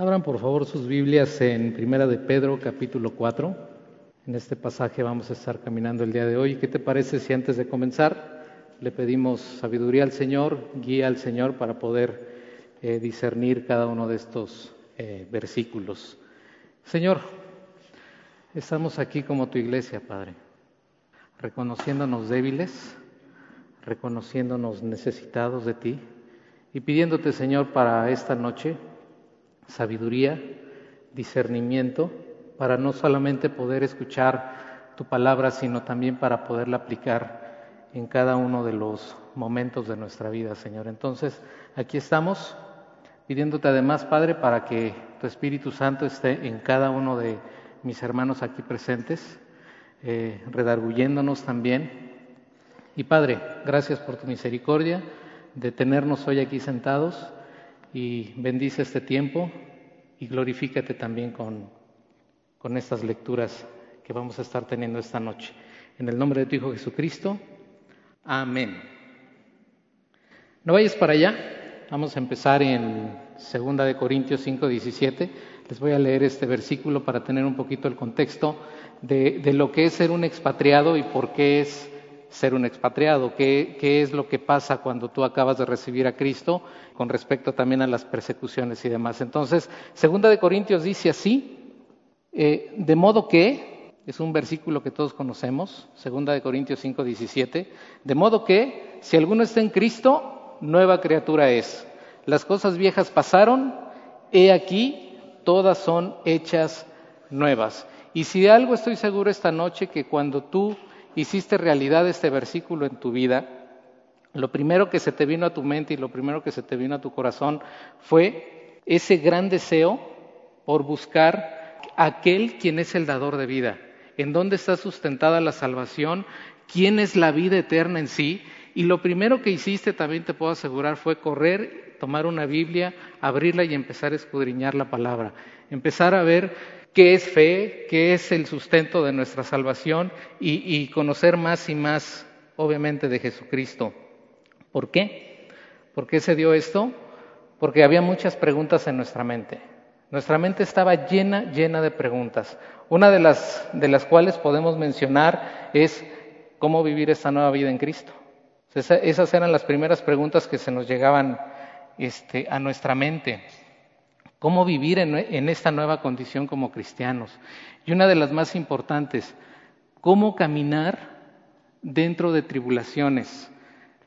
Abran por favor sus Biblias en Primera de Pedro capítulo 4. En este pasaje vamos a estar caminando el día de hoy. ¿Qué te parece si antes de comenzar le pedimos sabiduría al Señor, guía al Señor para poder eh, discernir cada uno de estos eh, versículos? Señor, estamos aquí como tu iglesia, Padre, reconociéndonos débiles, reconociéndonos necesitados de ti y pidiéndote, Señor, para esta noche sabiduría, discernimiento, para no solamente poder escuchar tu palabra, sino también para poderla aplicar en cada uno de los momentos de nuestra vida, Señor. Entonces, aquí estamos pidiéndote además, Padre, para que tu Espíritu Santo esté en cada uno de mis hermanos aquí presentes, eh, redarguyéndonos también. Y Padre, gracias por tu misericordia de tenernos hoy aquí sentados y bendice este tiempo y glorifícate también con, con estas lecturas que vamos a estar teniendo esta noche. En el nombre de tu Hijo Jesucristo, amén. No vayas para allá, vamos a empezar en Segunda de Corintios 5, 17. Les voy a leer este versículo para tener un poquito el contexto de, de lo que es ser un expatriado y por qué es ser un expatriado, qué, es lo que pasa cuando tú acabas de recibir a Cristo con respecto también a las persecuciones y demás. Entonces, Segunda de Corintios dice así, eh, de modo que, es un versículo que todos conocemos, Segunda de Corintios 5, 17, de modo que, si alguno está en Cristo, nueva criatura es. Las cosas viejas pasaron, he aquí, todas son hechas nuevas. Y si de algo estoy seguro esta noche, que cuando tú hiciste realidad este versículo en tu vida, lo primero que se te vino a tu mente y lo primero que se te vino a tu corazón fue ese gran deseo por buscar aquel quien es el dador de vida, en dónde está sustentada la salvación, quién es la vida eterna en sí. Y lo primero que hiciste, también te puedo asegurar, fue correr, tomar una Biblia, abrirla y empezar a escudriñar la palabra, empezar a ver qué es fe, qué es el sustento de nuestra salvación y, conocer más y más, obviamente, de Jesucristo. ¿Por qué? ¿Por qué se dio esto? Porque había muchas preguntas en nuestra mente. Nuestra mente estaba llena, llena de preguntas. Una de las, de las cuales podemos mencionar es cómo vivir esta nueva vida en Cristo. Esas eran las primeras preguntas que se nos llegaban este, a nuestra mente cómo vivir en, esta nueva condición como cristianos. Y una de las más importantes, cómo caminar dentro de tribulaciones,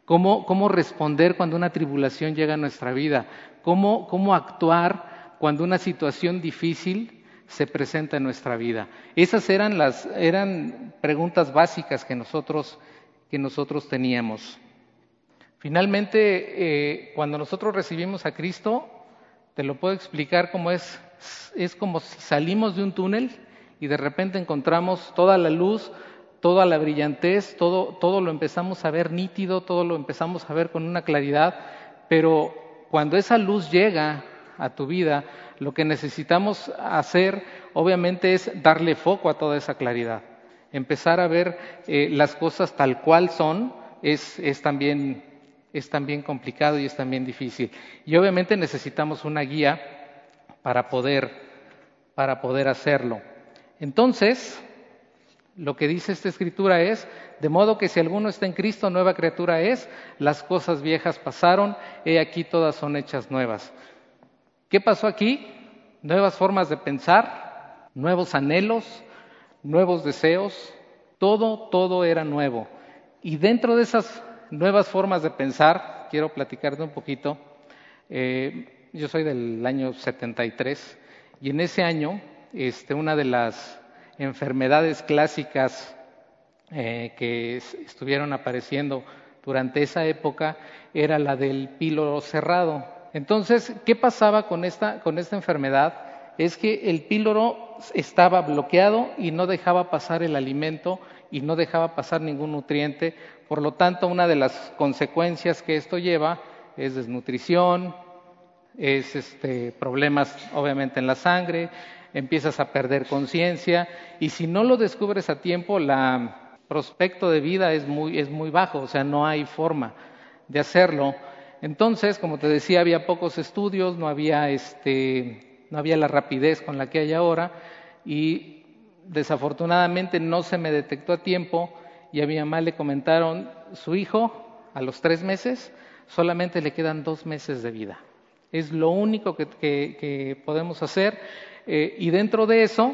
cómo, cómo responder cuando una tribulación llega a nuestra vida, cómo, cómo actuar cuando una situación difícil se presenta en nuestra vida. Esas eran las eran preguntas básicas que nosotros, que nosotros teníamos. Finalmente, eh, cuando nosotros recibimos a Cristo, te lo puedo explicar como es, es como si salimos de un túnel y de repente encontramos toda la luz, toda la brillantez, todo, todo lo empezamos a ver nítido, todo lo empezamos a ver con una claridad, pero cuando esa luz llega a tu vida, lo que necesitamos hacer obviamente es darle foco a toda esa claridad. Empezar a ver eh, las cosas tal cual son es, es también es también complicado y es también difícil. Y obviamente necesitamos una guía para poder, para poder hacerlo. Entonces, lo que dice esta escritura es, de modo que si alguno está en Cristo, nueva criatura es, las cosas viejas pasaron, he aquí todas son hechas nuevas. ¿Qué pasó aquí? Nuevas formas de pensar, nuevos anhelos, nuevos deseos, todo, todo era nuevo. Y dentro de esas nuevas formas de pensar, quiero platicarte un poquito. Eh, yo soy del año 73 y en ese año este, una de las enfermedades clásicas eh, que estuvieron apareciendo durante esa época era la del píloro cerrado. Entonces, ¿qué pasaba con esta, con esta enfermedad? Es que el píloro estaba bloqueado y no dejaba pasar el alimento y no dejaba pasar ningún nutriente. Por lo tanto, una de las consecuencias que esto lleva es desnutrición, es este, problemas obviamente en la sangre, empiezas a perder conciencia y si no lo descubres a tiempo, el prospecto de vida es muy, es muy bajo, o sea, no hay forma de hacerlo. Entonces, como te decía, había pocos estudios, no había este, no había la rapidez con la que hay ahora y desafortunadamente no se me detectó a tiempo y a mi mamá le comentaron, su hijo a los tres meses solamente le quedan dos meses de vida. Es lo único que, podemos hacer eh, y dentro de eso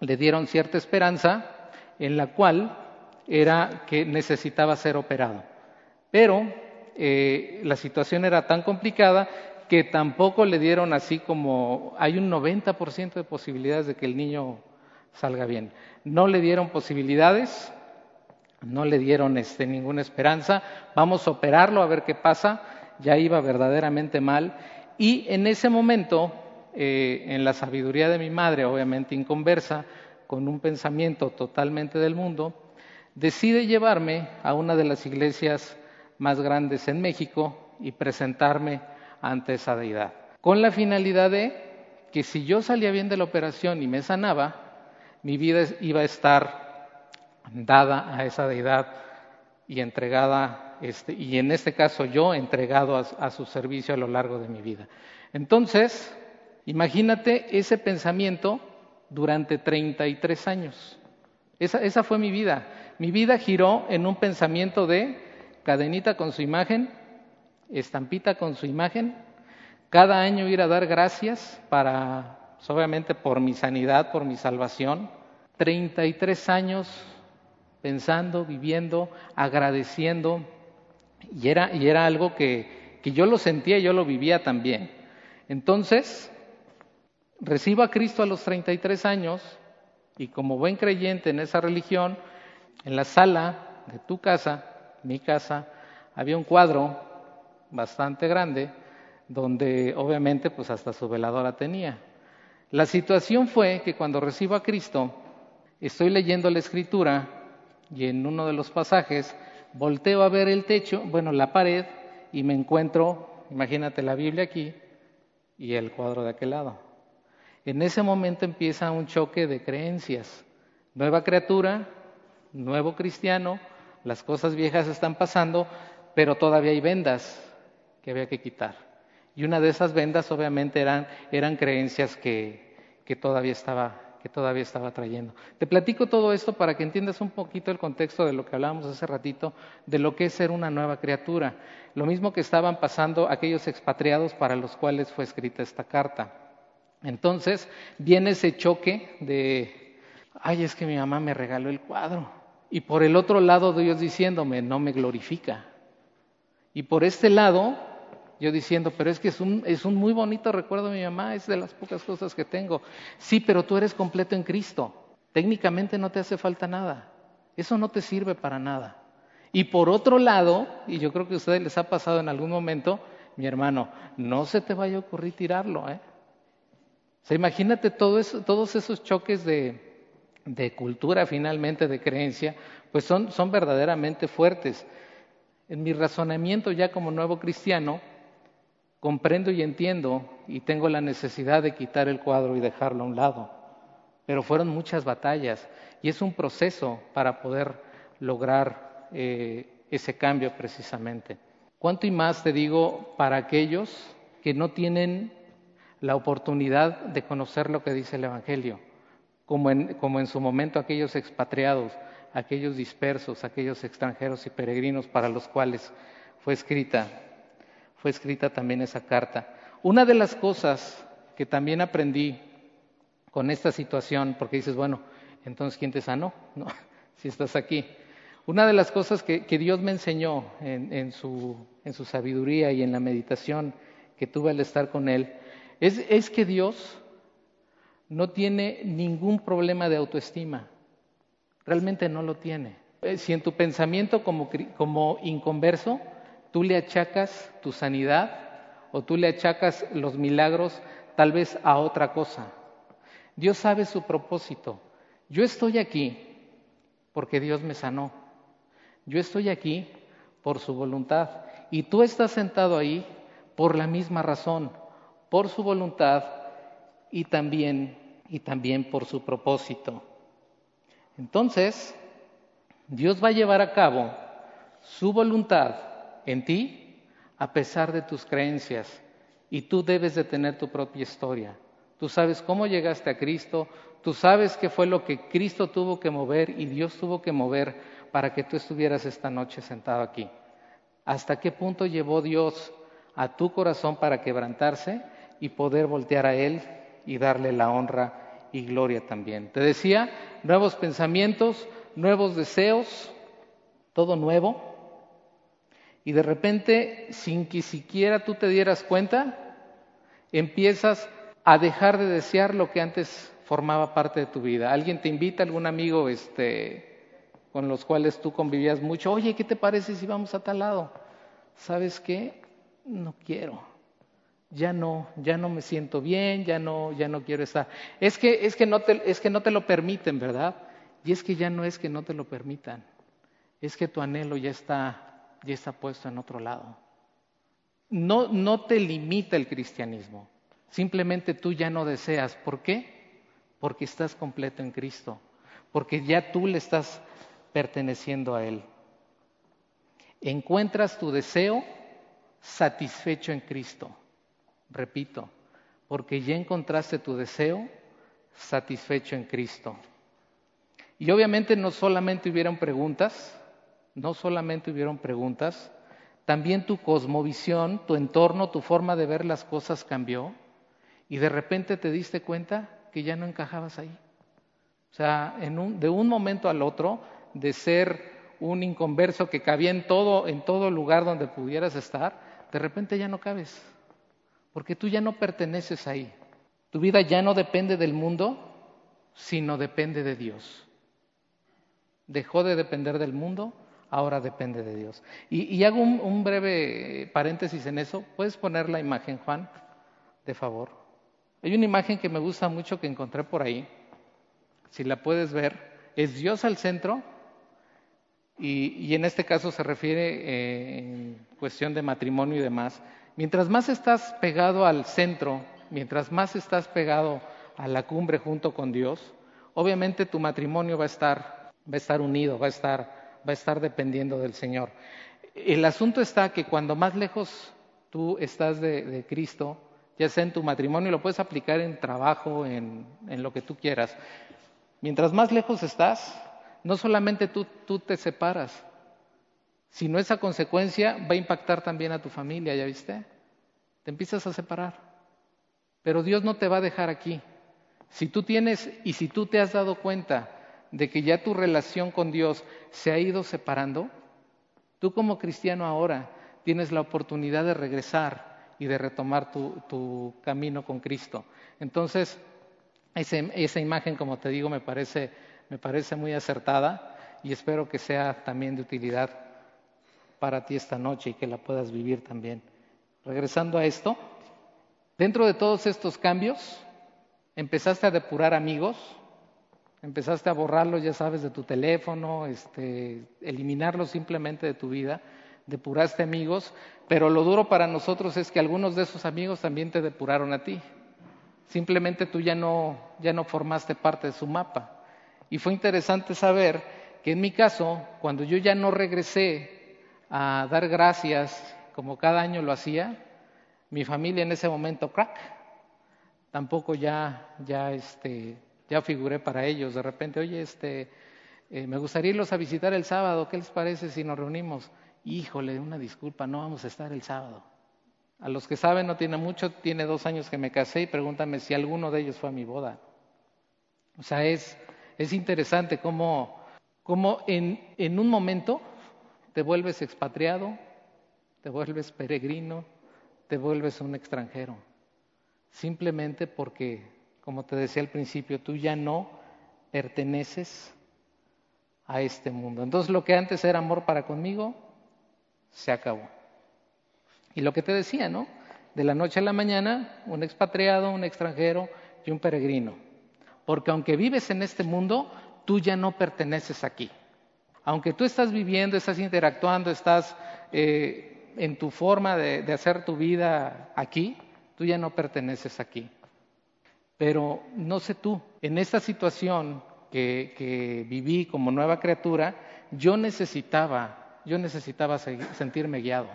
le dieron cierta esperanza en la cual era que necesitaba ser operado. Pero eh, la situación era tan complicada que tampoco le dieron así como hay un 90% de posibilidades de que el niño salga bien. No le dieron posibilidades, no le dieron este, ninguna esperanza, vamos a operarlo a ver qué pasa, ya iba verdaderamente mal. Y en ese momento, eh, en la sabiduría de mi madre, obviamente inconversa, con un pensamiento totalmente del mundo, decide llevarme a una de las iglesias más grandes en México y presentarme ante esa deidad, con la finalidad de que si yo salía bien de la operación y me sanaba, mi vida iba a estar dada a esa deidad y entregada, este, y en este caso yo entregado a, su servicio a lo largo de mi vida. Entonces, imagínate ese pensamiento durante 33 años. Esa, esa fue mi vida. Mi vida giró en un pensamiento de cadenita con su imagen, estampita con su imagen, cada año ir a dar gracias para, pues, obviamente por mi sanidad, por mi salvación, 33 años pensando, viviendo, agradeciendo, y era, y era algo que, que yo lo sentía, yo lo vivía también. Entonces, recibo a Cristo a los 33 años y como buen creyente en esa religión, en la sala de tu casa, mi casa, había un cuadro bastante grande donde obviamente pues hasta su veladora tenía. La situación fue que cuando recibo a Cristo, estoy leyendo la escritura y en uno de los pasajes volteo a ver el techo, bueno, la pared y me encuentro, imagínate la Biblia aquí y el cuadro de aquel lado. En ese momento empieza un choque de creencias. Nueva criatura, nuevo cristiano, las cosas viejas están pasando, pero todavía hay vendas que había que quitar. Y una de esas vendas obviamente eran, creencias que, todavía estaba, que todavía estaba trayendo. Te platico todo esto para que entiendas un poquito el contexto de lo que hablábamos hace ratito, de lo que es ser una nueva criatura. Lo mismo que estaban pasando aquellos expatriados para los cuales fue escrita esta carta. Entonces viene ese choque de, ay, es que mi mamá me regaló el cuadro. Y por el otro lado Dios diciéndome, no me glorifica. Y por este lado, yo diciendo, pero es que es un, es un muy bonito recuerdo de mi mamá, es de las pocas cosas que tengo. Sí, pero tú eres completo en Cristo. Técnicamente no te hace falta nada. Eso no te sirve para nada. Y por otro lado, y yo creo que a ustedes les ha pasado en algún momento, mi hermano, no se te vaya a ocurrir tirarlo. ¿eh? O sea, imagínate todo eso, todos esos choques de, de cultura finalmente, de creencia, pues son, son verdaderamente fuertes. En mi razonamiento ya como nuevo cristiano, comprendo y entiendo y tengo la necesidad de quitar el cuadro y dejarlo a un lado. Pero fueron muchas batallas y es un proceso para poder lograr eh, ese cambio precisamente. ¿Cuánto y más te digo para aquellos que no tienen la oportunidad de conocer lo que dice el Evangelio? como en, su momento aquellos expatriados, aquellos dispersos, aquellos extranjeros y peregrinos para los cuales fue escrita, fue escrita también esa carta. Una de las cosas que también aprendí con esta situación, porque dices, bueno, entonces ¿quién te sanó? Si estás aquí. Una de las cosas que, Dios me enseñó en, su, sabiduría y en la meditación que tuve al estar con Él, es que Dios no tiene ningún problema de autoestima. Realmente no lo tiene. Eh, si en tu pensamiento como inconverso tú le achacas tu sanidad o tú le achacas los milagros tal vez a otra cosa. Dios sabe su propósito. Yo estoy aquí porque Dios me sanó. Yo estoy aquí por su voluntad. Y tú estás sentado ahí por la misma razón, por su voluntad y también, y también por su propósito. Entonces, Dios va a llevar a cabo su voluntad en ti a pesar de tus creencias y tú debes de tener tu propia historia. Tú sabes cómo llegaste a Cristo, tú sabes qué fue lo que Cristo tuvo que mover y Dios tuvo que mover para que tú estuvieras esta noche sentado aquí. ¿Hasta qué punto llevó Dios a tu corazón para quebrantarse y poder voltear a Él y darle la honra y gloria también? Te decía, nuevos pensamientos, nuevos deseos, todo nuevo. Y de repente, sin que siquiera tú te dieras cuenta, empiezas a dejar de desear lo que antes formaba parte de tu vida. Alguien te invita, algún amigo este, con los cuales tú convivías mucho, oye, ¿qué te parece si vamos a tal lado? ¿Sabes qué? No quiero. Ya no, ya no me siento bien, ya no, ya no quiero estar. Es que, es que no te, es que no te lo permiten, ¿verdad? Y es que ya no es que no te lo permitan, es que tu anhelo ya está, ya está puesto en otro lado. No, no te limita el cristianismo. Simplemente tú ya no deseas. ¿Por qué? Porque estás completo en Cristo, porque ya tú le estás perteneciendo a Él. Encuentras tu deseo satisfecho en Cristo. Repito, porque ya encontraste tu deseo satisfecho en Cristo. Y obviamente no solamente hubieron preguntas, no solamente hubieron preguntas, también tu cosmovisión, tu entorno, tu forma de ver las cosas cambió y de repente te diste cuenta que ya no encajabas ahí. O sea, de un momento al otro, de ser un inconverso que cabía en todo, en todo lugar donde pudieras estar, de repente ya no cabes, porque tú ya no perteneces ahí. Tu vida ya no depende del mundo, sino depende de Dios. Dejó de depender del mundo, ahora depende de Dios. Y, hago un breve paréntesis en eso. ¿Puedes poner la imagen, Juan, de favor? Hay una imagen que me gusta mucho que encontré por ahí. Si la puedes ver, es Dios al centro y, en este caso se refiere eh, en cuestión de matrimonio y demás. Mientras más estás pegado al centro, mientras más estás pegado a la cumbre junto con Dios, obviamente tu matrimonio va a estar, va a estar unido, va a estar, a estar dependiendo del Señor. El asunto está que cuando más lejos tú estás de Cristo, ya sea en tu matrimonio, lo puedes aplicar en trabajo, en, lo que tú quieras. Mientras más lejos estás, no solamente tú, tú te separas, sino esa consecuencia va a impactar también a tu familia, ¿ya viste? Te empiezas a separar. Pero Dios no te va a dejar aquí. Si tú tienes y si tú te has dado cuenta de que ya tu relación con Dios se ha ido separando, tú como cristiano ahora tienes la oportunidad de regresar y de retomar tu, camino con Cristo. Entonces, esa imagen, como te digo, me parece, me parece muy acertada y espero que sea también de utilidad para ti esta noche y que la puedas vivir también. Regresando a esto, dentro de todos estos cambios, empezaste a depurar amigos, empezaste a borrarlos, ya sabes, de tu teléfono, este, eliminarlos simplemente de tu vida depuraste amigos, pero lo duro para nosotros es que algunos de esos amigos también te depuraron a ti. Simplemente tú ya no, ya no formaste parte de su mapa. Y fue interesante saber que en mi caso, cuando yo ya no regresé a dar gracias como cada año lo hacía, mi familia en ese momento, crack, tampoco ya, ya, este, ya figuré para ellos. De repente, oye, este, eh, me gustaría irlos a visitar el sábado, ¿qué les parece si nos reunimos? híjole, una disculpa, no vamos a estar el sábado. A los que saben, no tiene mucho, tiene dos años que me casé y pregúntame si alguno de ellos fue a mi boda. O sea, es, es interesante cómo, cómo en, en un momento te vuelves expatriado, te vuelves peregrino, te vuelves un extranjero. Simplemente porque, como te decía al principio, tú ya no perteneces a este mundo. Entonces lo que antes era amor para conmigo, se acabó. Y lo que te decía, ¿no? De la noche a la mañana, un expatriado, un extranjero y un peregrino. Porque aunque vives en este mundo, tú ya no perteneces aquí. Aunque tú estás viviendo, estás interactuando, estás eh, en tu forma de, hacer tu vida aquí, tú ya no perteneces aquí. Pero no sé tú, en esta situación que viví como nueva criatura, yo necesitaba yo necesitaba sentirme guiado.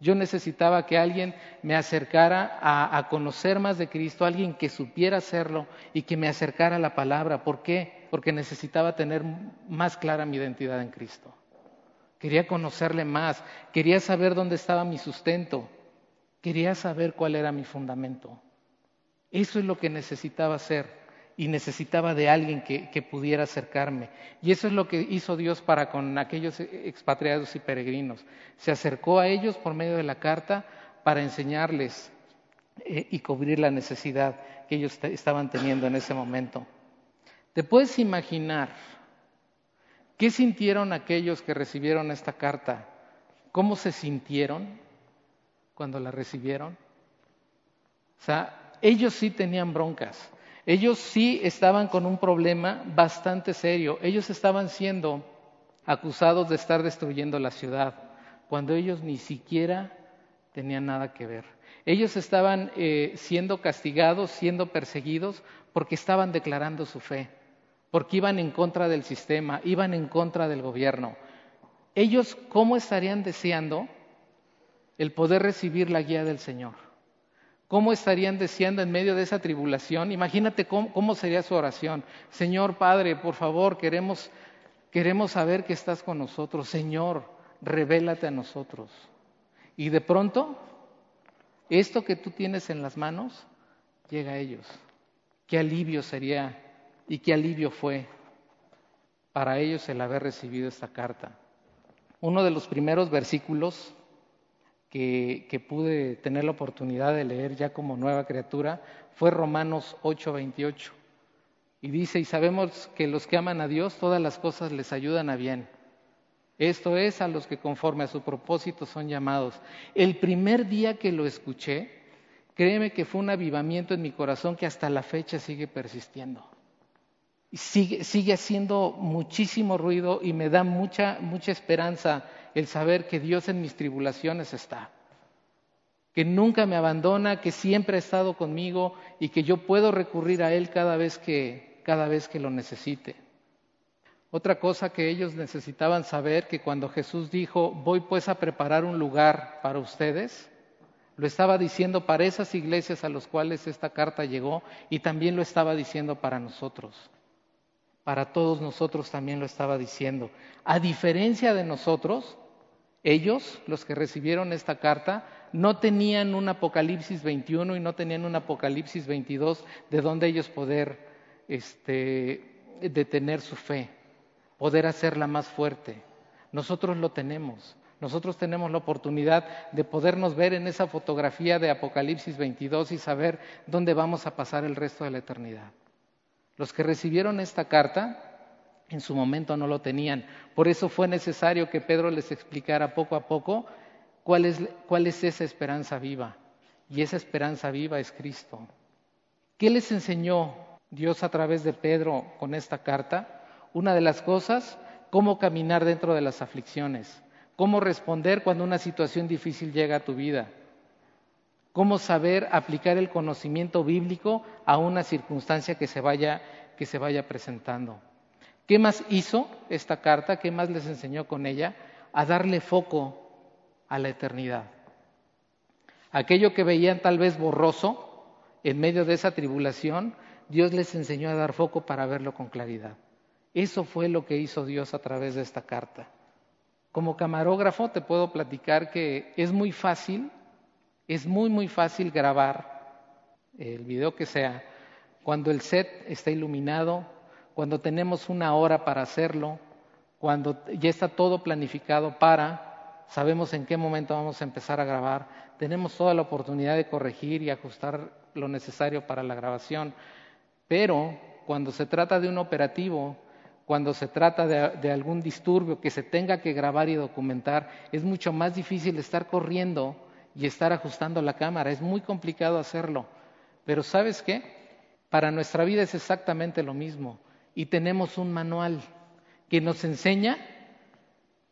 Yo necesitaba que alguien me acercara a, conocer más de Cristo, alguien que supiera hacerlo y que me acercara a la palabra. ¿Por qué? Porque necesitaba tener más clara mi identidad en Cristo. Quería conocerle más, quería saber dónde estaba mi sustento, quería saber cuál era mi fundamento. Eso es lo que necesitaba hacer y necesitaba de alguien que, pudiera acercarme. Y eso es lo que hizo Dios para con aquellos expatriados y peregrinos. Se acercó a ellos por medio de la carta para enseñarles eh, y cubrir la necesidad que ellos estaban teniendo en ese momento. ¿Te puedes imaginar qué sintieron aquellos que recibieron esta carta? ¿Cómo se sintieron cuando la recibieron? O sea, ellos sí tenían broncas. Ellos sí estaban con un problema bastante serio. Ellos estaban siendo acusados de estar destruyendo la ciudad, cuando ellos ni siquiera tenían nada que ver. Ellos estaban eh, siendo castigados, siendo perseguidos, porque estaban declarando su fe, porque iban en contra del sistema, iban en contra del gobierno. Ellos, ¿cómo estarían deseando el poder recibir la guía del Señor? ¿Cómo estarían deseando en medio de esa tribulación? Imagínate cómo, sería su oración. Señor Padre, por favor, queremos, queremos saber que estás con nosotros. Señor, revélate a nosotros. Y de pronto, esto que tú tienes en las manos llega a ellos. Qué alivio sería y qué alivio fue para ellos el haber recibido esta carta. Uno de los primeros versículos que, pude tener la oportunidad de leer ya como nueva criatura fue Romanos 8:28. Y dice, y sabemos que los que aman a Dios, todas las cosas les ayudan a bien. Esto es a los que conforme a su propósito son llamados. El primer día que lo escuché, créeme que fue un avivamiento en mi corazón que hasta la fecha sigue persistiendo. Sigue, sigue haciendo muchísimo ruido y me da mucha, mucha esperanza el saber que Dios en mis tribulaciones está, que nunca me abandona, que siempre ha estado conmigo y que yo puedo recurrir a Él cada vez que, cada vez que lo necesite. Otra cosa que ellos necesitaban saber, que cuando Jesús dijo, voy pues a preparar un lugar para ustedes, lo estaba diciendo para esas iglesias a las cuales esta carta llegó y también lo estaba diciendo para nosotros. Para todos nosotros también lo estaba diciendo. A diferencia de nosotros, ellos, los que recibieron esta carta, no tenían un Apocalipsis 21 y no tenían un Apocalipsis 22 de donde ellos poder este, detener su fe, poder hacerla más fuerte. Nosotros lo tenemos. Nosotros tenemos la oportunidad de podernos ver en esa fotografía de Apocalipsis 22 y saber dónde vamos a pasar el resto de la eternidad. Los que recibieron esta carta en su momento no lo tenían. Por eso fue necesario que Pedro les explicara poco a poco cuál es, cuál es esa esperanza viva. Y esa esperanza viva es Cristo. ¿Qué les enseñó Dios a través de Pedro con esta carta? Una de las cosas, cómo caminar dentro de las aflicciones, cómo responder cuando una situación difícil llega a tu vida, cómo saber aplicar el conocimiento bíblico a una circunstancia que se vaya, que se vaya presentando. ¿Qué más hizo esta carta? ¿Qué más les enseñó con ella? A darle foco a la eternidad. Aquello que veían tal vez borroso en medio de esa tribulación, Dios les enseñó a dar foco para verlo con claridad. Eso fue lo que hizo Dios a través de esta carta. Como camarógrafo te puedo platicar que es muy fácil, es muy, muy fácil grabar el video que sea cuando el set está iluminado, cuando tenemos una hora para hacerlo, cuando ya está todo planificado para, sabemos en qué momento vamos a empezar a grabar, tenemos toda la oportunidad de corregir y ajustar lo necesario para la grabación. Pero cuando se trata de un operativo, cuando se trata de, algún disturbio que se tenga que grabar y documentar, es mucho más difícil estar corriendo y estar ajustando la cámara. Es muy complicado hacerlo. Pero ¿sabes qué? Para nuestra vida es exactamente lo mismo y tenemos un manual que nos enseña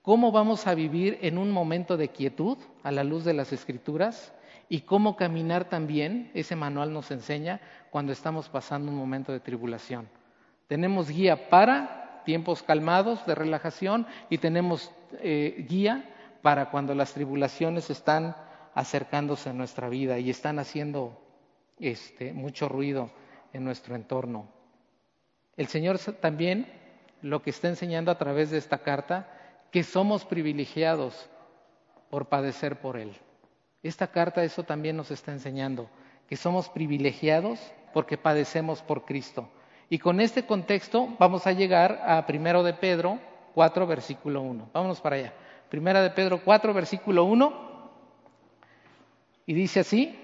cómo vamos a vivir en un momento de quietud a la luz de las escrituras y cómo caminar también, ese manual nos enseña cuando estamos pasando un momento de tribulación. Tenemos guía para tiempos calmados de relajación y tenemos eh, guía para cuando las tribulaciones están acercándose a nuestra vida y están haciendo este, mucho ruido en nuestro entorno. El Señor también lo que está enseñando a través de esta carta, que somos privilegiados por padecer por Él. Esta carta eso también nos está enseñando, que somos privilegiados porque padecemos por Cristo. Y con este contexto vamos a llegar a primero de Pedro 4, versículo 1. Vámonos para allá. Primera de Pedro 4, versículo 1. Y dice así,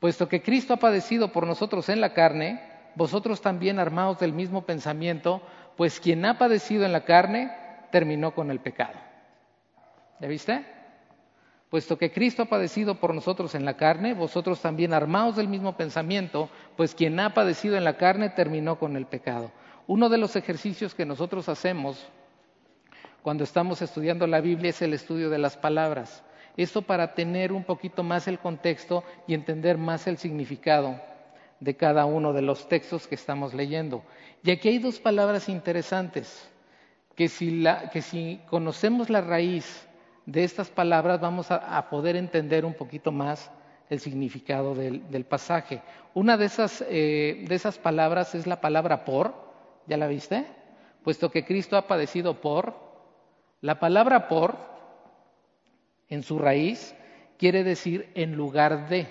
puesto que Cristo ha padecido por nosotros en la carne, vosotros también armados del mismo pensamiento, pues quien ha padecido en la carne terminó con el pecado. ¿Ya viste? Puesto que Cristo ha padecido por nosotros en la carne, vosotros también armados del mismo pensamiento, pues quien ha padecido en la carne terminó con el pecado. Uno de los ejercicios que nosotros hacemos cuando estamos estudiando la Biblia es el estudio de las palabras. Esto para tener un poquito más el contexto y entender más el significado de cada uno de los textos que estamos leyendo. Y aquí hay dos palabras interesantes, que si, que si conocemos la raíz de estas palabras vamos a, poder entender un poquito más el significado del, pasaje. Una de esas, eh, de esas palabras es la palabra por, ¿ya la viste? Puesto que Cristo ha padecido por. La palabra por en su raíz quiere decir en lugar de.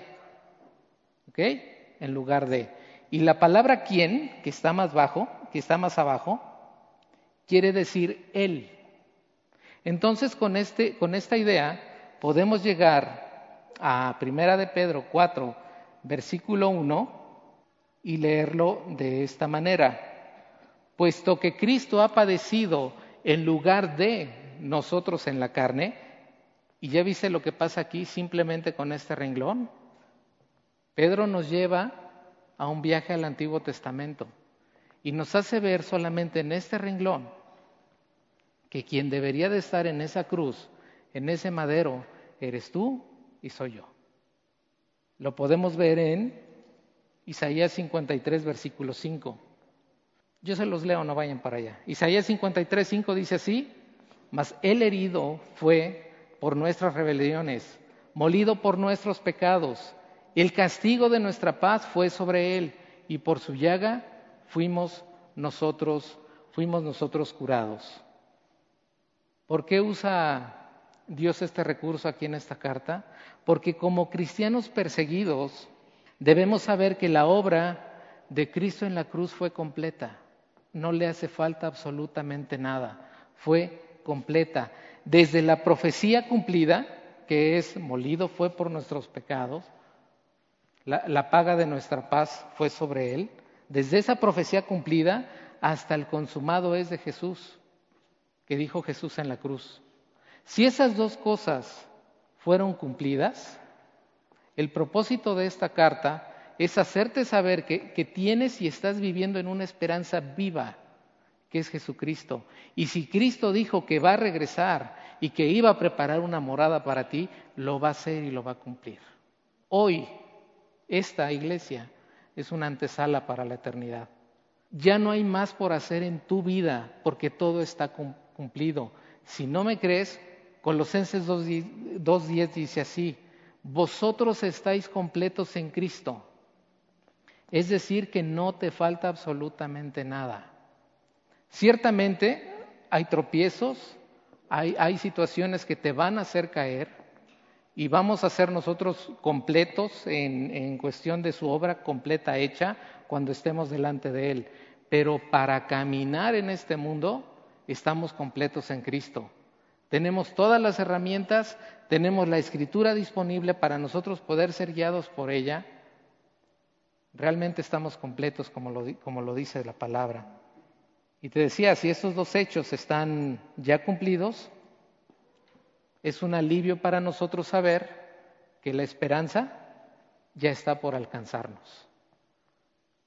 ¿Ok? En lugar de. Y la palabra quién, que está más bajo, que está más abajo, quiere decir él. Entonces, con, este, con esta idea podemos llegar a Primera de Pedro 4, versículo 1, y leerlo de esta manera. Puesto que Cristo ha padecido en lugar de nosotros en la carne, y ya viste lo que pasa aquí simplemente con este renglón. Pedro nos lleva a un viaje al Antiguo Testamento y nos hace ver solamente en este renglón que quien debería de estar en esa cruz, en ese madero, eres tú y soy yo. Lo podemos ver en Isaías 53, versículo 5. Yo se los leo, no vayan para allá. Isaías 53, 5 dice así, mas el herido fue por nuestras rebeliones, molido por nuestros pecados. El castigo de nuestra paz fue sobre él y por su llaga fuimos nosotros, fuimos nosotros curados. ¿Por qué usa Dios este recurso aquí en esta carta? Porque como cristianos perseguidos debemos saber que la obra de Cristo en la cruz fue completa. No le hace falta absolutamente nada. Fue completa desde la profecía cumplida, que es molido fue por nuestros pecados, la, paga de nuestra paz fue sobre él, desde esa profecía cumplida hasta el consumado es de Jesús, que dijo Jesús en la cruz. Si esas dos cosas fueron cumplidas, el propósito de esta carta es hacerte saber que, que tienes y estás viviendo en una esperanza viva que es Jesucristo. Y si Cristo dijo que va a regresar y que iba a preparar una morada para ti, lo va a hacer y lo va a cumplir. Hoy, esta iglesia es una antesala para la eternidad. Ya no hay más por hacer en tu vida porque todo está cumplido. Si no me crees, Colosenses 2.10 dice así, vosotros estáis completos en Cristo. Es decir, que no te falta absolutamente nada. Ciertamente hay tropiezos, hay, situaciones que te van a hacer caer y vamos a ser nosotros completos en, cuestión de su obra completa hecha cuando estemos delante de Él. Pero para caminar en este mundo estamos completos en Cristo. Tenemos todas las herramientas, tenemos la escritura disponible para nosotros poder ser guiados por ella. Realmente estamos completos como lo, como lo dice la palabra. Y te decía, si estos dos hechos están ya cumplidos, es un alivio para nosotros saber que la esperanza ya está por alcanzarnos.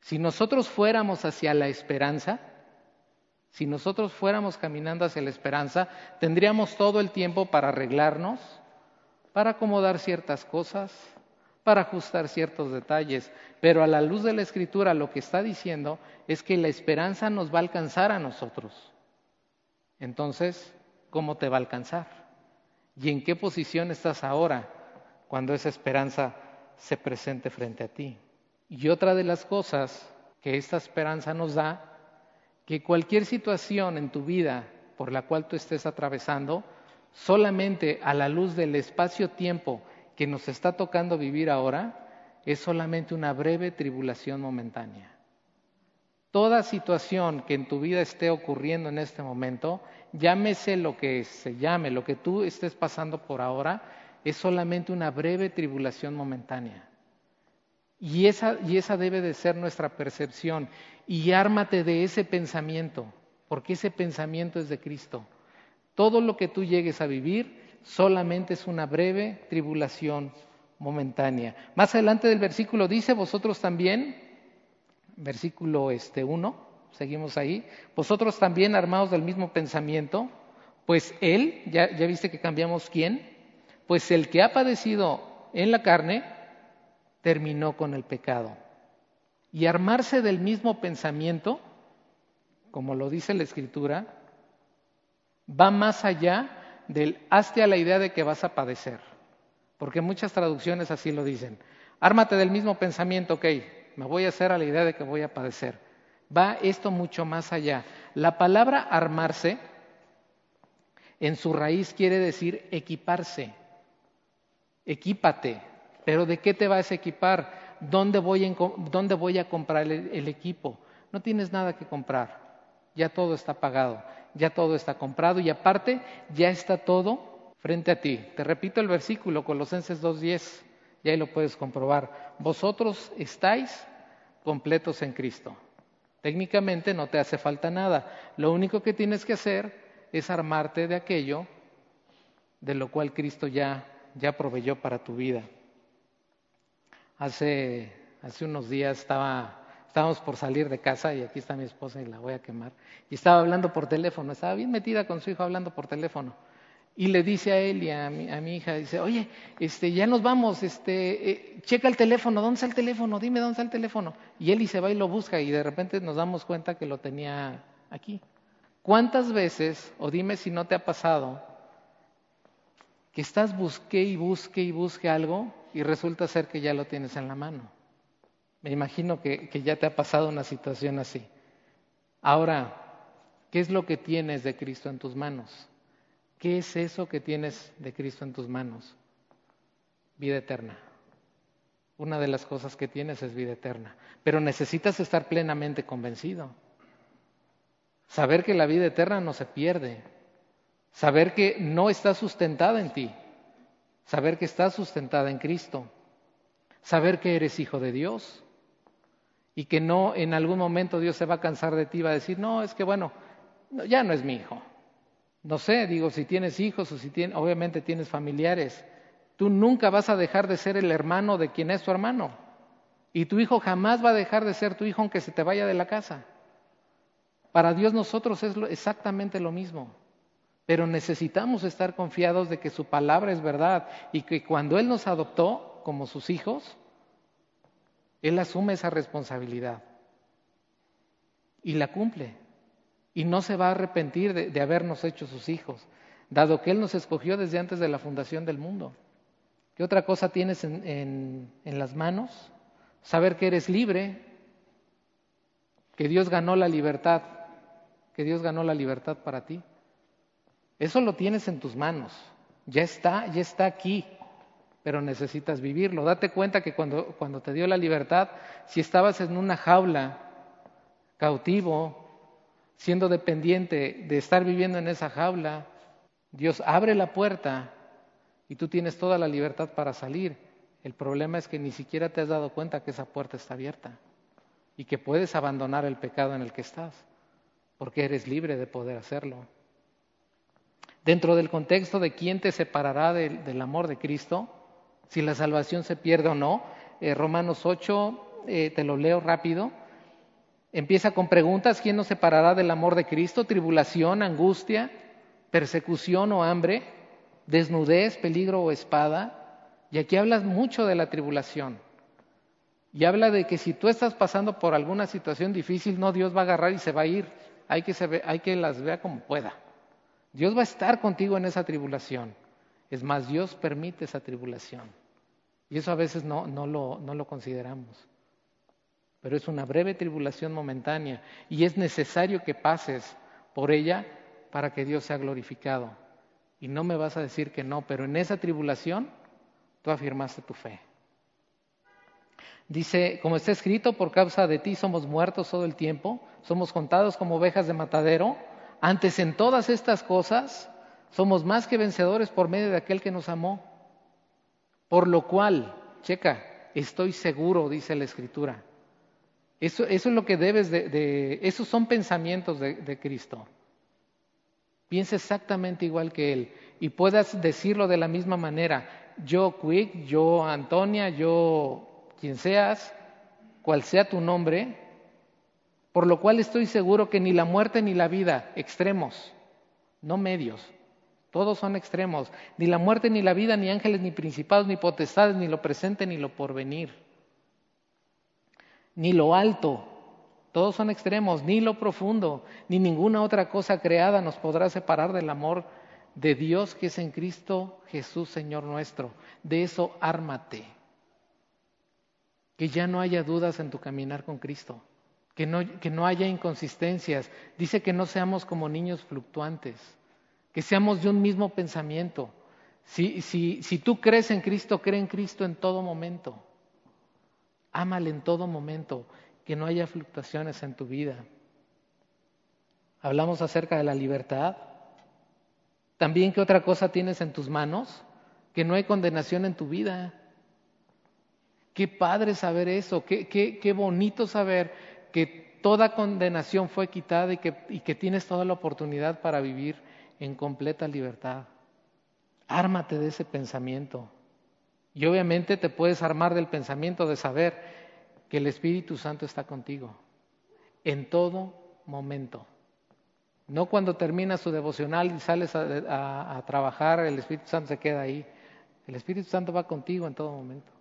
Si nosotros fuéramos hacia la esperanza, si nosotros fuéramos caminando hacia la esperanza, tendríamos todo el tiempo para arreglarnos, para acomodar ciertas cosas, para ajustar ciertos detalles, pero a la luz de la escritura lo que está diciendo es que la esperanza nos va a alcanzar a nosotros. Entonces, ¿cómo te va a alcanzar? Y en qué posición estás ahora cuando esa esperanza se presente frente a ti. Y otra de las cosas que esta esperanza nos da, que cualquier situación en tu vida por la cual tú estés atravesando, solamente a la luz del espacio-tiempo que nos está tocando vivir ahora, es solamente una breve tribulación momentánea. Toda situación que en tu vida esté ocurriendo en este momento, llámese lo que se llame, lo que tú estés pasando por ahora, es solamente una breve tribulación momentánea. Y esa, y debe de ser nuestra percepción. Y ármate de ese pensamiento, porque ese pensamiento es de Cristo. Todo lo que tú llegues a vivir solamente es una breve tribulación momentánea. Más adelante del versículo dice, vosotros también, versículo este 1, seguimos ahí, vosotros también armados del mismo pensamiento, pues él, ya, ya viste que cambiamos quién, pues el que ha padecido en la carne, terminó con el pecado. Y armarse del mismo pensamiento, como lo dice la Escritura, va más allá del hazte a la idea de que vas a padecer. Porque muchas traducciones así lo dicen. Ármate del mismo pensamiento, ok, me voy a hacer a la idea de que voy a padecer. Va esto mucho más allá. La palabra armarse en su raíz quiere decir equiparse. Equípate. Pero ¿de qué te vas a equipar? ¿Dónde voy, a comprar el equipo? No tienes nada que comprar. Ya todo está pagado, ya todo está comprado y aparte ya está todo frente a ti. Te repito el versículo, Colosenses 2.10, y ahí lo puedes comprobar. Vosotros estáis completos en Cristo. Técnicamente no te hace falta nada. Lo único que tienes que hacer es armarte de aquello de lo cual Cristo ya, ya proveyó para tu vida. Hace, hace unos días estaba, estábamos por salir de casa y aquí está mi esposa y la voy a quemar. Y estaba hablando por teléfono, estaba bien metida con su hijo hablando por teléfono y le dice a él y a mi, hija, dice, oye, este, ya nos vamos, este, eh, checa el teléfono, ¿dónde está el teléfono? Dime dónde está el teléfono. Y él y se va y lo busca y de repente nos damos cuenta que lo tenía aquí. ¿Cuántas veces, o dime si no te ha pasado, que estás busque y busque y busque algo y resulta ser que ya lo tienes en la mano? Me imagino que ya te ha pasado una situación así. Ahora, ¿qué es lo que tienes de Cristo en tus manos? ¿Qué es eso que tienes de Cristo en tus manos? Vida eterna. Una de las cosas que tienes es vida eterna. Pero necesitas estar plenamente convencido. Saber que la vida eterna no se pierde. Saber que no está sustentada en ti. Saber que está sustentada en Cristo. Saber que eres hijo de Dios. Y que no en algún momento Dios se va a cansar de ti y va a decir, no, es que bueno, ya no es mi hijo. No sé, digo, si tienes hijos o si tienes, obviamente tienes familiares, tú nunca vas a dejar de ser el hermano de quien es tu hermano. Y tu hijo jamás va a dejar de ser tu hijo aunque se te vaya de la casa. Para Dios nosotros es exactamente lo mismo. Pero necesitamos estar confiados de que su palabra es verdad y que cuando Él nos adoptó como sus hijos, Él asume esa responsabilidad y la cumple y no se va a arrepentir de, habernos hecho sus hijos, dado que Él nos escogió desde antes de la fundación del mundo. ¿Qué otra cosa tienes en, las manos? Saber que eres libre, que Dios ganó la libertad, que Dios ganó la libertad para ti. Eso lo tienes en tus manos, ya está, ya está aquí, pero necesitas vivirlo. Date cuenta que cuando, cuando te dio la libertad, si estabas en una jaula, cautivo, siendo dependiente de estar viviendo en esa jaula, Dios abre la puerta y tú tienes toda la libertad para salir. El problema es que ni siquiera te has dado cuenta que esa puerta está abierta y que puedes abandonar el pecado en el que estás, porque eres libre de poder hacerlo. Dentro del contexto de quién te separará del, amor de Cristo, si la salvación se pierde o no, eh, Romanos 8, eh, te lo leo rápido, Empieza con preguntas, ¿quién nos separará del amor de Cristo? Tribulación, angustia, persecución o hambre, desnudez, peligro o espada. Y aquí hablas mucho de la tribulación. Y habla de que si tú estás pasando por alguna situación difícil, no Dios va a agarrar y se va a ir. Hay que, hay que las vea como pueda. Dios va a estar contigo en esa tribulación. Es más, Dios permite esa tribulación. Y eso a veces no lo consideramos. Pero es una breve tribulación momentánea y es necesario que pases por ella para que Dios sea glorificado. Y no me vas a decir que no, pero en esa tribulación tú afirmaste tu fe. Dice, como está escrito, por causa de ti somos muertos todo el tiempo, somos contados como ovejas de matadero. Antes en todas estas cosas somos más que vencedores por medio de aquel que nos amó. Por lo cual, checa, estoy seguro, dice la Escritura. Eso, es lo que debes de, esos son pensamientos de, de Cristo. Piensa exactamente igual que Él y puedas decirlo de la misma manera. Yo, Quick, yo, Antonia, yo, quien seas, cual sea tu nombre, por lo cual estoy seguro que ni la muerte ni la vida, extremos, no medios, todos son extremos, ni la muerte ni la vida, ni ángeles, ni principados, ni potestades, ni lo presente, ni lo porvenir, ni lo alto, todos son extremos, ni lo profundo, ni ninguna otra cosa creada nos podrá separar del amor de Dios que es en Cristo Jesús, Señor nuestro. De eso ármate que ya no haya dudas en tu caminar con Cristo, que no, que no haya inconsistencias. Dice que no seamos como niños fluctuantes, que seamos de un mismo pensamiento. Si, si, si tú crees en Cristo, cree en Cristo en todo momento. Ámale en todo momento, que no haya fluctuaciones en tu vida. Hablamos acerca de la libertad. También, ¿qué otra cosa tienes en tus manos? Que no hay condenación en tu vida. Qué padre saber eso, qué, qué, bonito saber que toda condenación fue quitada y que, y que tienes toda la oportunidad para vivir en completa libertad. Ármate de ese pensamiento. Y obviamente te puedes armar del pensamiento de saber que el Espíritu Santo está contigo en todo momento. No cuando terminas su devocional y sales a, a, trabajar, el Espíritu Santo se queda ahí. El Espíritu Santo va contigo en todo momento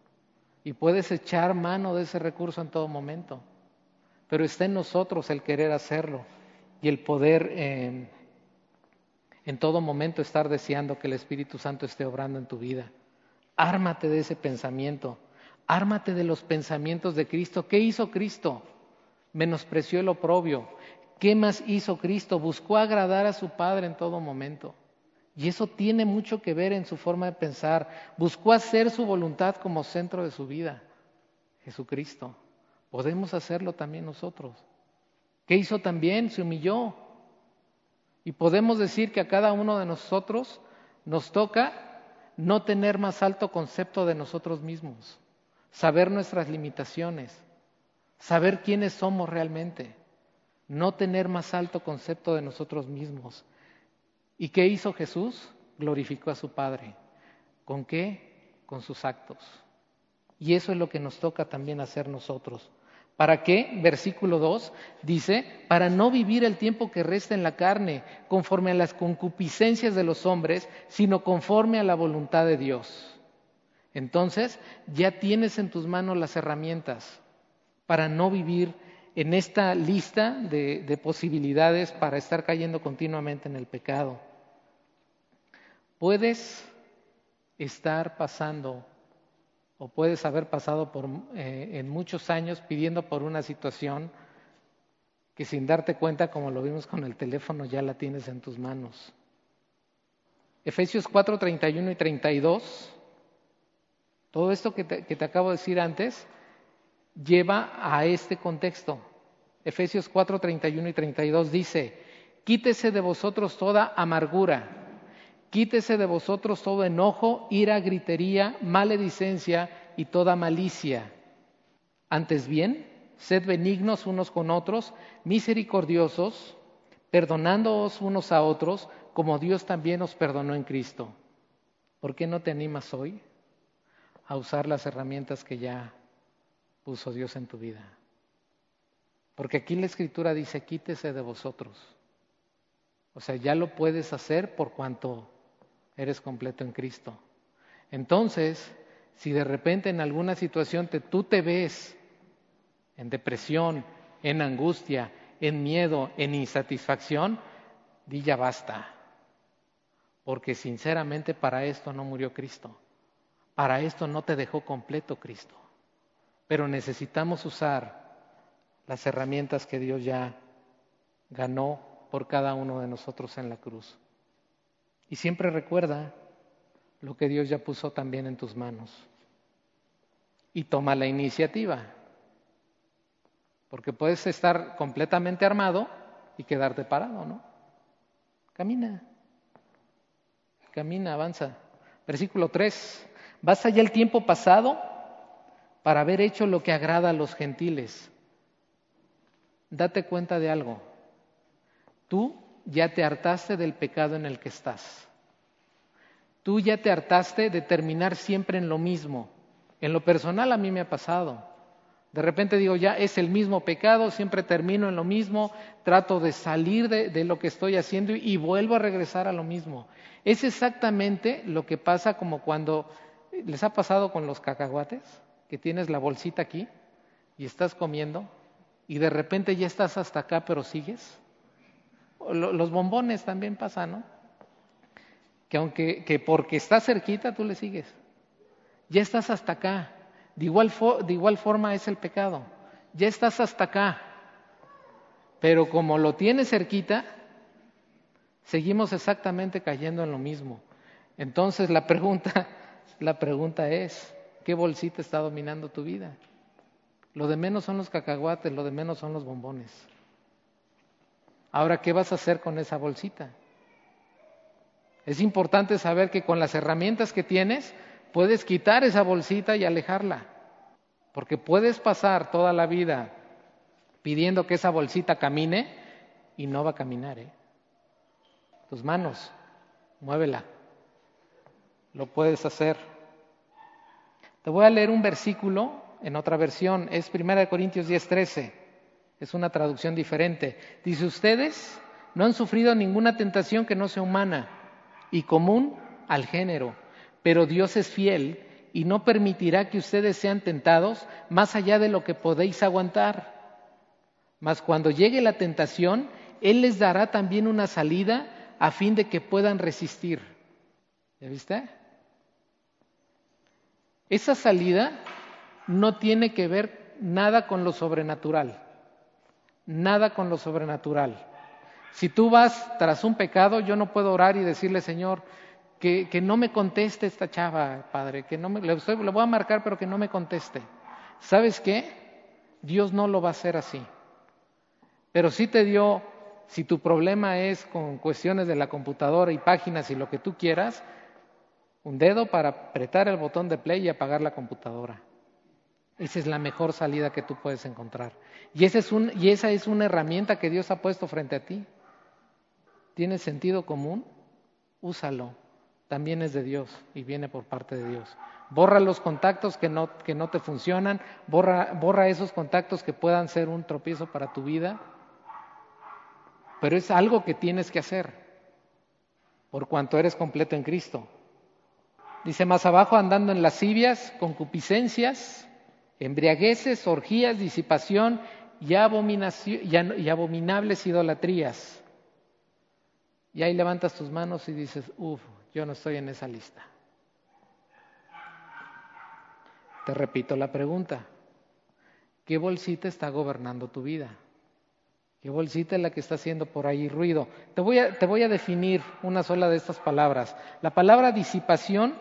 y puedes echar mano de ese recurso en todo momento. Pero está en nosotros el querer hacerlo y el poder en todo momento estar deseando que el Espíritu Santo esté obrando en tu vida. Ármate de ese pensamiento, ármate de los pensamientos de Cristo. ¿Qué hizo Cristo? Menospreció el oprobio. ¿Qué más hizo Cristo? Buscó agradar a su Padre en todo momento. Y eso tiene mucho que ver en su forma de pensar. Buscó hacer su voluntad como centro de su vida. Jesucristo. Podemos hacerlo también nosotros. ¿Qué hizo también? Se humilló. Y podemos decir que a cada uno de nosotros nos toca no tener más alto concepto de nosotros mismos, saber nuestras limitaciones, saber quiénes somos realmente, no tener más alto concepto de nosotros mismos ¿Y qué hizo Jesús? Glorificó a su Padre. ¿Con qué? Con sus actos. Y eso es lo que nos toca también hacer nosotros. ¿Para qué? Versículo 2 dice, para no vivir el tiempo que resta en la carne conforme a las concupiscencias de los hombres, sino conforme a la voluntad de Dios. Entonces, ya tienes en tus manos las herramientas para no vivir en esta lista de, de posibilidades para estar cayendo continuamente en el pecado. Puedes estar pasando o puedes haber pasado por, eh, en muchos años pidiendo por una situación que sin darte cuenta, como lo vimos con el teléfono, ya la tienes en tus manos. Efesios 4, 31 y 32, todo esto que te, que te acabo de decir antes, lleva a este contexto. Efesios 4, 31 y 32 dice, quítese de vosotros toda amargura Quítese de vosotros todo enojo, ira, gritería, maledicencia y toda malicia. Antes bien, sed benignos unos con otros, misericordiosos, perdonándoos unos a otros, como Dios también os perdonó en Cristo. ¿Por qué no te animas hoy a usar las herramientas que ya puso Dios en tu vida? Porque aquí la escritura dice, quítese de vosotros. O sea, ya lo puedes hacer por cuanto eres completo en Cristo. Entonces, si de repente en alguna situación te, tú te ves en depresión, en angustia, en miedo, en insatisfacción, di ya basta. porque sinceramente para esto no murió Cristo. Para esto no te dejó completo Cristo. Pero necesitamos usar las herramientas que Dios ya ganó por cada uno de nosotros en la cruz. Y siempre recuerda lo que Dios ya puso también en tus manos. Y toma la iniciativa. Porque puedes estar completamente armado y quedarte parado, ¿no? Camina. Camina, avanza. Versículo 3. Basta ya el tiempo pasado para haber hecho lo que agrada a los gentiles. Date cuenta de algo. Tú ya te hartaste del pecado en el que estás. Tú ya te hartaste de terminar siempre en lo mismo. En lo personal a mí me ha pasado. De repente digo, ya es el mismo pecado, siempre termino en lo mismo, trato de salir de, lo que estoy haciendo y, vuelvo a regresar a lo mismo. Es exactamente lo que pasa como cuando les ha pasado con los cacahuates, que tienes la bolsita aquí y estás comiendo y de repente ya estás hasta acá pero sigues. Los bombones también pasan, ¿no? Que aunque que porque está cerquita tú le sigues. Ya estás hasta acá de igual, de igual forma es el pecado. Ya estás hasta acá. Pero como lo tienes cerquita, seguimos exactamente cayendo en lo mismo. Entonces la pregunta, la pregunta es, ¿qué bolsita está dominando tu vida? Lo de menos son los cacahuates, lo de menos son los bombones. Ahora, ¿qué vas a hacer con esa bolsita? Es importante saber que con las herramientas que tienes puedes quitar esa bolsita y alejarla. Porque puedes pasar toda la vida pidiendo que esa bolsita camine y no va a caminar. ¿eh? Tus manos, muévela. Lo puedes hacer. Te voy a leer un versículo en otra versión. Es 1 Corintios 10:13. Es una traducción diferente. Dice, ustedes no han sufrido ninguna tentación que no sea humana y común al género pero Dios es fiel y no permitirá que ustedes sean tentados más allá de lo que podéis aguantar. Mas cuando llegue la tentación, Él les dará también una salida a fin de que puedan resistir. ¿Ya viste? Esa salida no tiene que ver nada con lo sobrenatural. Nada con lo sobrenatural. Si tú vas tras un pecado, yo no puedo orar y decirle, Señor, que, no me conteste esta chava, padre, que no me, le, voy a marcar, pero que no me conteste. ¿Sabes qué? Dios no lo va a hacer así. Pero sí te dio, si tu problema es con cuestiones de la computadora y páginas y lo que tú quieras, un dedo para apretar el botón de play y apagar la computadora. Esa es la mejor salida que tú puedes encontrar. Y, es un, y esa es una herramienta que Dios ha puesto frente a ti. ¿Tienes sentido común? Úsalo también es de Dios y viene por parte de Dios. Borra los contactos que no, que no te funcionan, borra, borra esos contactos que puedan ser un tropiezo para tu vida, pero es algo que tienes que hacer por cuanto eres completo en Cristo. Dice más abajo, andando en lascivias, concupiscencias, embriagueces, orgías, disipación y, abominables idolatrías. Y ahí levantas tus manos y dices, uff, yo no estoy en esa lista. Te repito la pregunta. ¿Qué bolsita está gobernando tu vida? ¿Qué bolsita es la que está haciendo por ahí ruido? Te voy a definir una sola de estas palabras. La palabra disipación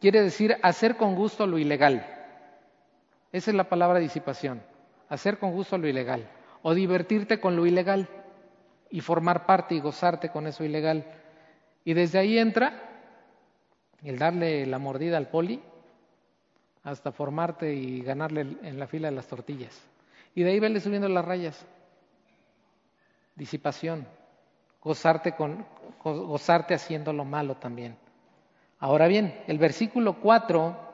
quiere decir hacer con gusto lo ilegal. Esa es la palabra disipación. Hacer con gusto lo ilegal. O divertirte con lo ilegal y formar parte y gozarte con eso ilegal. Y desde ahí entra el darle la mordida al poli hasta formarte y ganarle en la fila de las tortillas. Y de ahí vele subiendo las rayas. Disipación, gozarte, gozarte haciendo lo malo también. Ahora bien, el versículo 4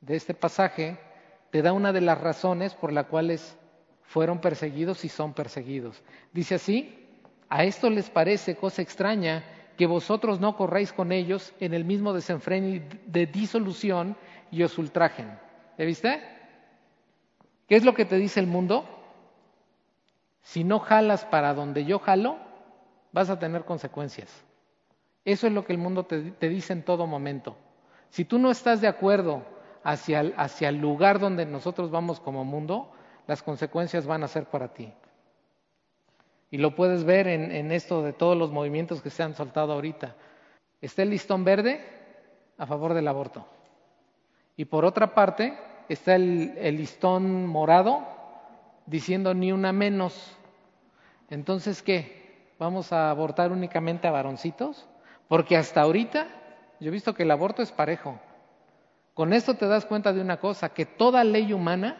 de este pasaje te da una de las razones por las cuales fueron perseguidos y son perseguidos. Dice así, a esto les parece cosa extraña que vosotros no corréis con ellos en el mismo desenfreno de disolución y os ultrajen. ¿Ya viste? ¿Qué es lo que te dice el mundo? Si no jalas para donde yo jalo, vas a tener consecuencias. Eso es lo que el mundo te, dice en todo momento. Si tú no estás de acuerdo hacia el, hacia el lugar donde nosotros vamos como mundo, las consecuencias van a ser para ti. Y lo puedes ver en, esto de todos los movimientos que se han soltado ahorita. Está el listón verde a favor del aborto. Y por otra parte está el, el listón morado diciendo ni una menos. Entonces, ¿qué? ¿Vamos a abortar únicamente a varoncitos? Porque hasta ahorita yo he visto que el aborto es parejo. Con esto te das cuenta de una cosa, que toda ley humana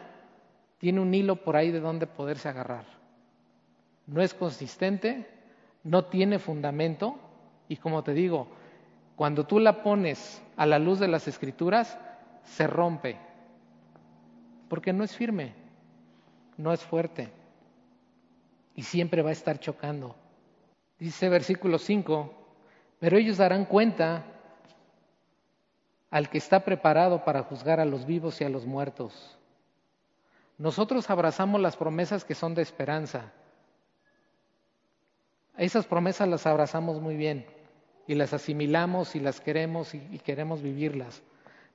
tiene un hilo por ahí de donde poderse agarrar. No es consistente, no tiene fundamento y como te digo, cuando tú la pones a la luz de las escrituras, se rompe, porque no es firme, no es fuerte y siempre va a estar chocando. Dice versículo 5, pero ellos darán cuenta al que está preparado para juzgar a los vivos y a los muertos. Nosotros abrazamos las promesas que son de esperanza. Esas promesas las abrazamos muy bien y las asimilamos y las queremos y, queremos vivirlas.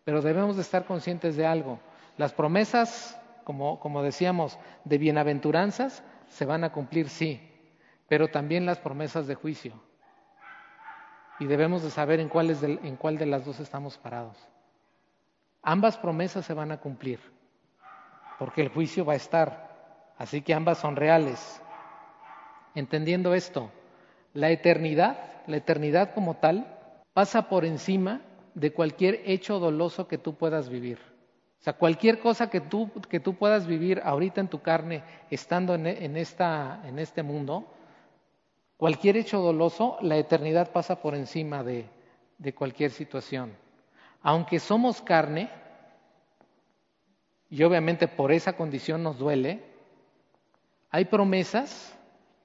Pero debemos de estar conscientes de algo. Las promesas, como, como decíamos, de bienaventuranzas se van a cumplir, sí, pero también las promesas de juicio y debemos de saber en cuál, en cuál de las dos estamos parados. Ambas promesas se van a cumplir, porque el juicio va a estar, así que ambas son reales. Entendiendo esto, la eternidad, la eternidad como tal, pasa por encima de cualquier hecho doloso que tú puedas vivir. O sea, cualquier cosa que tú, que tú puedas vivir ahorita en tu carne, estando en, en, esta, en este mundo, Cualquier hecho doloso, la eternidad pasa por encima de, cualquier situación. Aunque somos carne, y obviamente por esa condición nos duele, hay promesas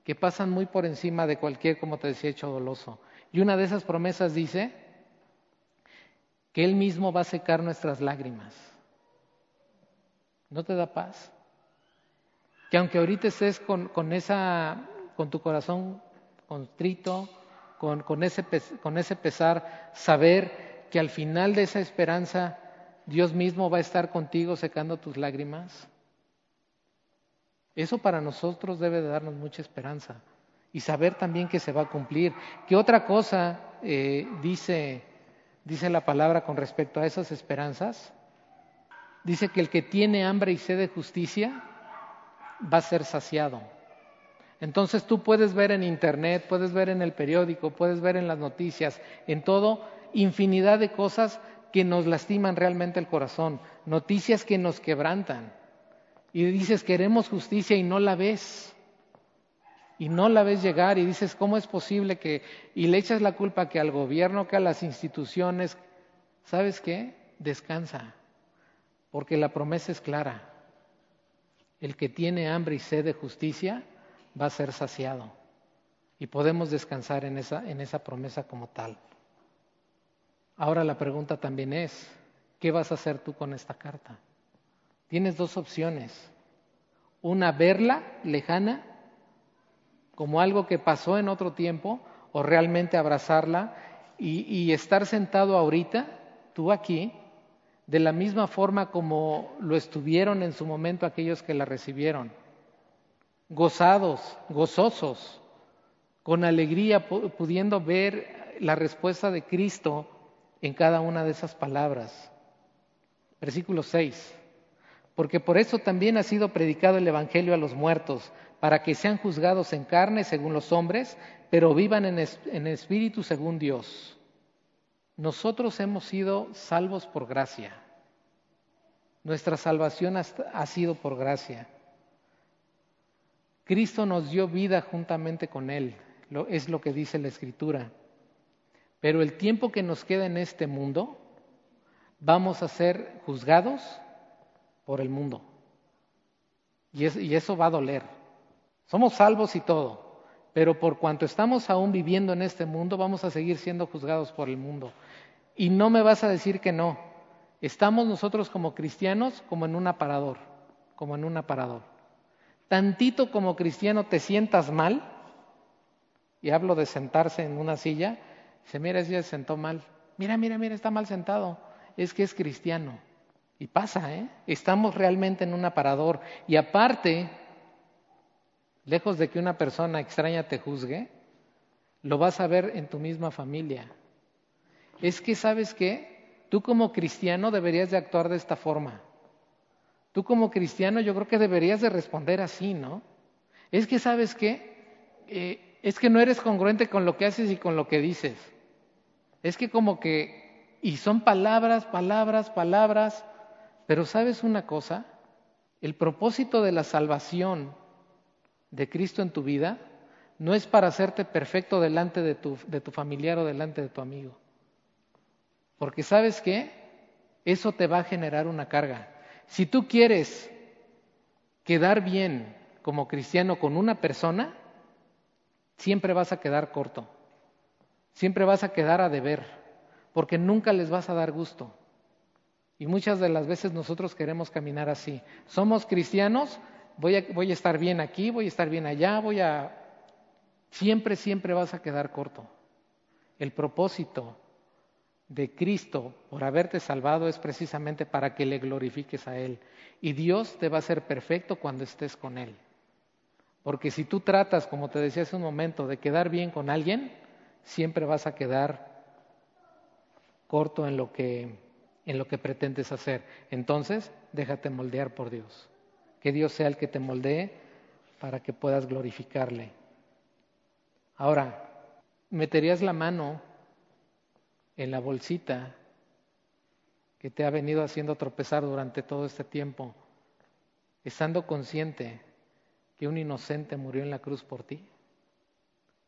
que pasan muy por encima de cualquier, como te decía, hecho doloso. Y una de esas promesas dice que Él mismo va a secar nuestras lágrimas. ¿No te da paz? Que aunque ahorita estés con, con, esa, con tu corazón constrito, con, con, ese, con ese pesar, saber que al final de esa esperanza Dios mismo va a estar contigo secando tus lágrimas. Eso para nosotros debe de darnos mucha esperanza y saber también que se va a cumplir. ¿Qué otra cosa eh, dice, dice la palabra con respecto a esas esperanzas? Dice que el que tiene hambre y sed de justicia va a ser saciado. Entonces tú puedes ver en internet, puedes ver en el periódico, puedes ver en las noticias, en todo, infinidad de cosas que nos lastiman realmente el corazón, noticias que nos quebrantan. Y dices, queremos justicia y no la ves. Y no la ves llegar y dices, ¿cómo es posible que... Y le echas la culpa que al gobierno, que a las instituciones. ¿Sabes qué? Descansa, porque la promesa es clara. El que tiene hambre y sed de justicia, va a ser saciado. Y podemos descansar en esa, en esa promesa como tal. Ahora la pregunta también es, ¿qué vas a hacer tú con esta carta? Tienes dos opciones. Una, verla lejana como algo que pasó en otro tiempo, o realmente abrazarla y, y estar sentado ahorita, tú aquí, de la misma forma como lo estuvieron en su momento aquellos que la recibieron gozados, gozosos, con alegría, pudiendo ver la respuesta de Cristo en cada una de esas palabras. Versículo 6. Porque por eso también ha sido predicado el Evangelio a los muertos, para que sean juzgados en carne según los hombres, pero vivan en, en espíritu según Dios. Nosotros hemos sido salvos por gracia. Nuestra salvación ha sido por gracia. Cristo nos dio vida juntamente con Él, es lo que dice la Escritura. Pero el tiempo que nos queda en este mundo, vamos a ser juzgados por el mundo. Y, y eso va a doler. Somos salvos y todo, pero por cuanto estamos aún viviendo en este mundo, vamos a seguir siendo juzgados por el mundo. Y no me vas a decir que no. Estamos nosotros como cristianos como en un aparador, como en un aparador tantito como cristiano te sientas mal, y hablo de sentarse en una silla, Se mira, si se sentó mal. Mira, mira, mira, está mal sentado. Es que es cristiano. Y pasa, ¿eh? Estamos realmente en un aparador. Y aparte, lejos de que una persona extraña te juzgue, lo vas a ver en tu misma familia. Es que, ¿sabes qué? Tú como cristiano deberías de actuar de esta forma. Tú como cristiano yo creo que deberías de responder así, ¿no? Es que, ¿sabes qué? Eh, es que no eres congruente con lo que haces y con lo que dices. Es que como que, y son palabras, palabras, palabras, pero sabes una cosa, el propósito de la salvación de Cristo en tu vida no es para hacerte perfecto delante de tu, de tu familiar o delante de tu amigo. Porque sabes qué, eso te va a generar una carga. Si tú quieres quedar bien como cristiano con una persona, siempre vas a quedar corto, siempre vas a quedar a deber, porque nunca les vas a dar gusto. Y muchas de las veces nosotros queremos caminar así. Somos cristianos, voy a, estar bien aquí, voy a estar bien allá, voy a... Siempre, siempre vas a quedar corto. El propósito de Cristo por haberte salvado es precisamente para que le glorifiques a Él. Y Dios te va a hacer perfecto cuando estés con Él. Porque si tú tratas, como te decía hace un momento, de quedar bien con alguien, siempre vas a quedar corto en lo que en lo que pretendes hacer. Entonces, déjate moldear por Dios. Que Dios sea el que te moldee para que puedas glorificarle. Ahora, ¿meterías la mano en la bolsita que te ha venido haciendo tropezar durante todo este tiempo, estando consciente que un inocente murió en la cruz por ti?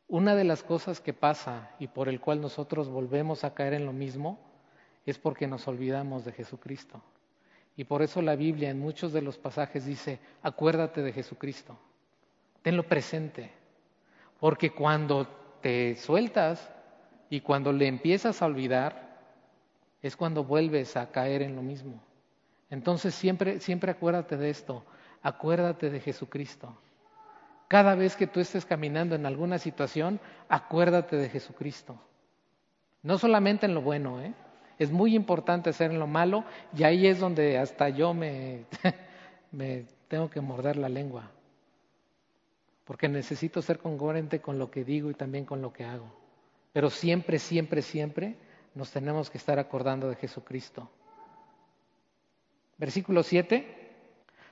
Una de las cosas que pasa y por el cual nosotros volvemos a caer en lo mismo es porque nos olvidamos de Jesucristo. Y por eso la Biblia en muchos de los pasajes dice, acuérdate de Jesucristo, tenlo presente, porque cuando te sueltas y cuando le empiezas a olvidar, es cuando vuelves a caer en lo mismo. Entonces siempre, siempre acuérdate de esto, acuérdate de Jesucristo. Cada vez que tú estés caminando en alguna situación, acuérdate de Jesucristo. No solamente en lo bueno, ¿eh? Es muy importante hacer en lo malo y ahí es donde hasta yo me, me tengo que morder la lengua. Porque necesito ser congruente con lo que digo y también con lo que hago. Pero siempre, siempre, siempre nos tenemos que estar acordando de Jesucristo. Versículo 7.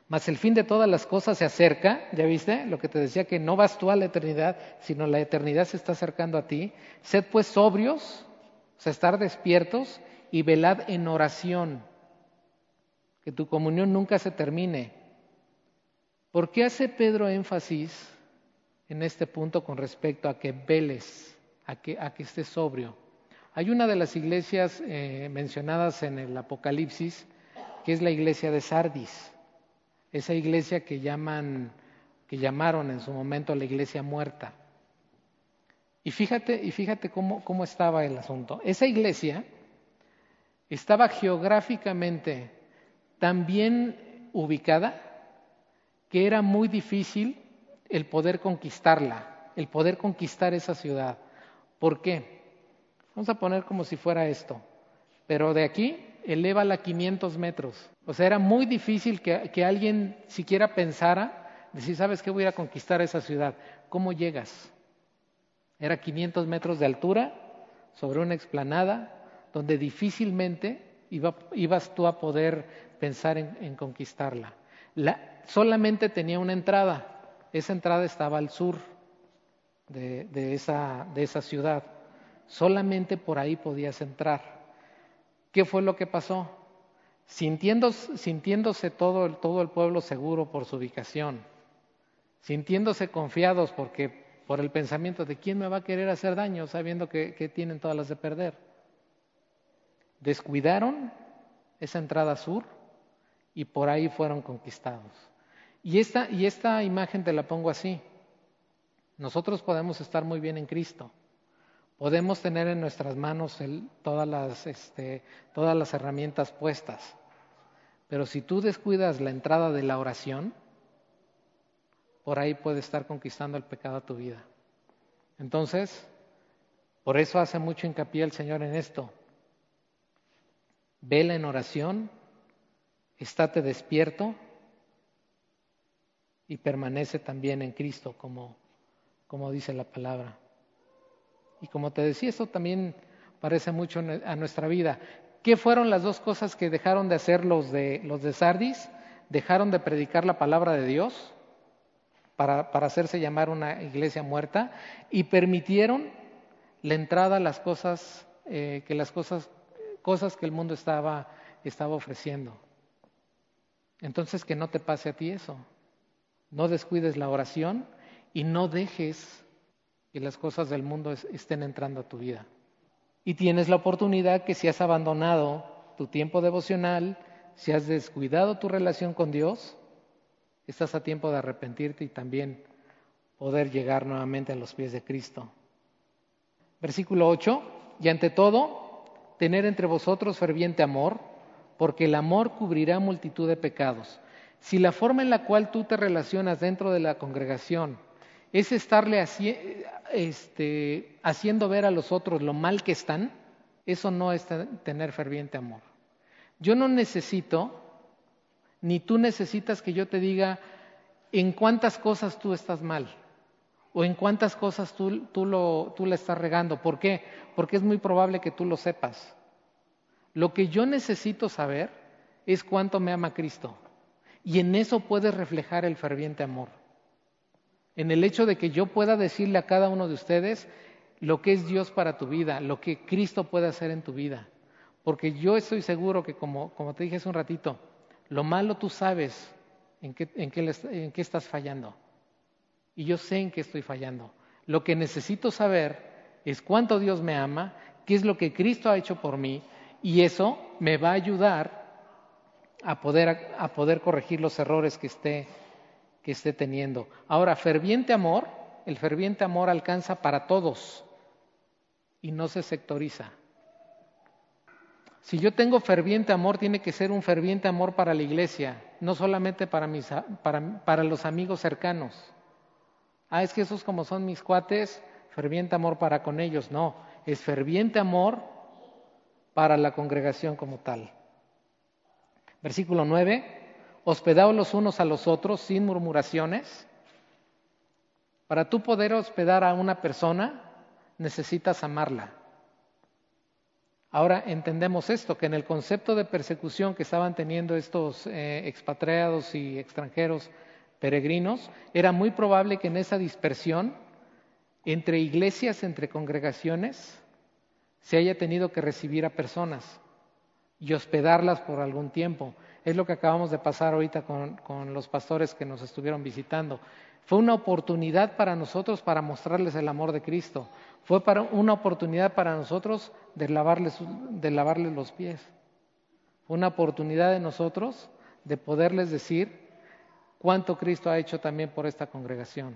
Mas el fin de todas las cosas se acerca, ¿ya viste? Lo que te decía que no vas tú a la eternidad, sino la eternidad se está acercando a ti. Sed pues sobrios, o sea, estar despiertos y velad en oración, que tu comunión nunca se termine. ¿Por qué hace Pedro énfasis en este punto con respecto a que veles, a que, a que estés sobrio? Hay una de las iglesias eh, mencionadas en el Apocalipsis, que es la iglesia de Sardis, esa iglesia que llaman, que llamaron en su momento la iglesia muerta. Y fíjate, y fíjate cómo estaba el asunto. Esa iglesia estaba geográficamente tan bien ubicada que era muy difícil el poder conquistarla, el poder conquistar esa ciudad. ¿Por qué? Vamos a poner como si fuera esto, pero de aquí elévala 500 metros. O sea, era muy difícil que, alguien siquiera pensara, decir, ¿sabes qué? Voy a, ir a conquistar esa ciudad. ¿Cómo llegas? Era 500 metros de altura, sobre una explanada, donde difícilmente ibas tú a poder pensar en, conquistarla. solamente tenía una entrada, esa entrada estaba al sur de, esa, ciudad, solamente por ahí podías entrar. ¿Qué fue lo que pasó? Sintiéndose, todo, el pueblo seguro por su ubicación, sintiéndose confiados porque por el pensamiento de quién me va a querer hacer daño sabiendo que, que tienen todas las de perder descuidaron esa entrada sur y por ahí fueron conquistados. Y esta, y esta imagen te la pongo así. Nosotros podemos estar muy bien en Cristo. Podemos tener en nuestras manos todas, las, este, todas las herramientas puestas. Pero si tú descuidas la entrada de la oración, por ahí puede estar conquistando el pecado a tu vida. Entonces, Por eso hace mucho hincapié el Señor en esto. Vela en oración, estate despierto y permanece también en Cristo, como, como dice la palabra. Y como te decía, esto también parece mucho a nuestra vida. ¿Qué fueron las dos cosas que dejaron de hacer los de, los de Sardis? Dejaron de predicar la palabra de Dios para, para hacerse llamar una iglesia muerta y permitieron la entrada a las cosas eh, que las cosas, cosas que el mundo estaba, estaba ofreciendo. Entonces que no te pase a ti eso. No descuides la oración y no dejes que las cosas del mundo estén entrando a tu vida. Y tienes la oportunidad que si has abandonado tu tiempo devocional, si has descuidado tu relación con Dios, estás a tiempo de arrepentirte y también poder llegar nuevamente a los pies de Cristo. Versículo 8, y ante todo, tener entre vosotros ferviente amor, porque el amor cubrirá multitud de pecados. Si la forma en la cual tú te relacionas dentro de la congregación es estarle este, haciendo ver a los otros lo mal que están, eso no es tener ferviente amor. Yo no necesito, ni tú necesitas que yo te diga en cuántas cosas tú estás mal o en cuántas cosas tú, tú, lo, tú la estás regando. ¿Por qué? Porque es muy probable que tú lo sepas. Lo que yo necesito saber es cuánto me ama Cristo. Y en eso puedes reflejar el ferviente amor en el hecho de que yo pueda decirle a cada uno de ustedes lo que es Dios para tu vida, lo que Cristo puede hacer en tu vida. Porque yo estoy seguro que, como, te dije hace un ratito, lo malo tú sabes en qué, en, qué, en qué estás fallando. Y yo sé en qué estoy fallando. Lo que necesito saber es cuánto Dios me ama, qué es lo que Cristo ha hecho por mí, y eso me va a ayudar a poder, a poder corregir los errores que esté que esté teniendo. Ahora, ferviente amor, el ferviente amor alcanza para todos y no se sectoriza. Si yo tengo ferviente amor, tiene que ser un ferviente amor para la iglesia, no solamente para, mis, para, los amigos cercanos. Ah, es que esos como son mis cuates, ferviente amor para con ellos. No, es ferviente amor para la congregación como tal. Versículo 9 hospedaos los unos a los otros sin murmuraciones. Para tú poder hospedar a una persona, necesitas amarla. Ahora entendemos esto, que en el concepto de persecución que estaban teniendo estos eh, expatriados y extranjeros peregrinos, era muy probable que en esa dispersión entre iglesias, entre congregaciones, se haya tenido que recibir a personas y hospedarlas por algún tiempo. Es lo que acabamos de pasar ahorita con, los pastores que nos estuvieron visitando. Fue una oportunidad para nosotros para mostrarles el amor de Cristo. Fue para, una oportunidad para nosotros de lavarles, de lavarles los pies. Fue una oportunidad de nosotros de poderles decir cuánto Cristo ha hecho también por esta congregación.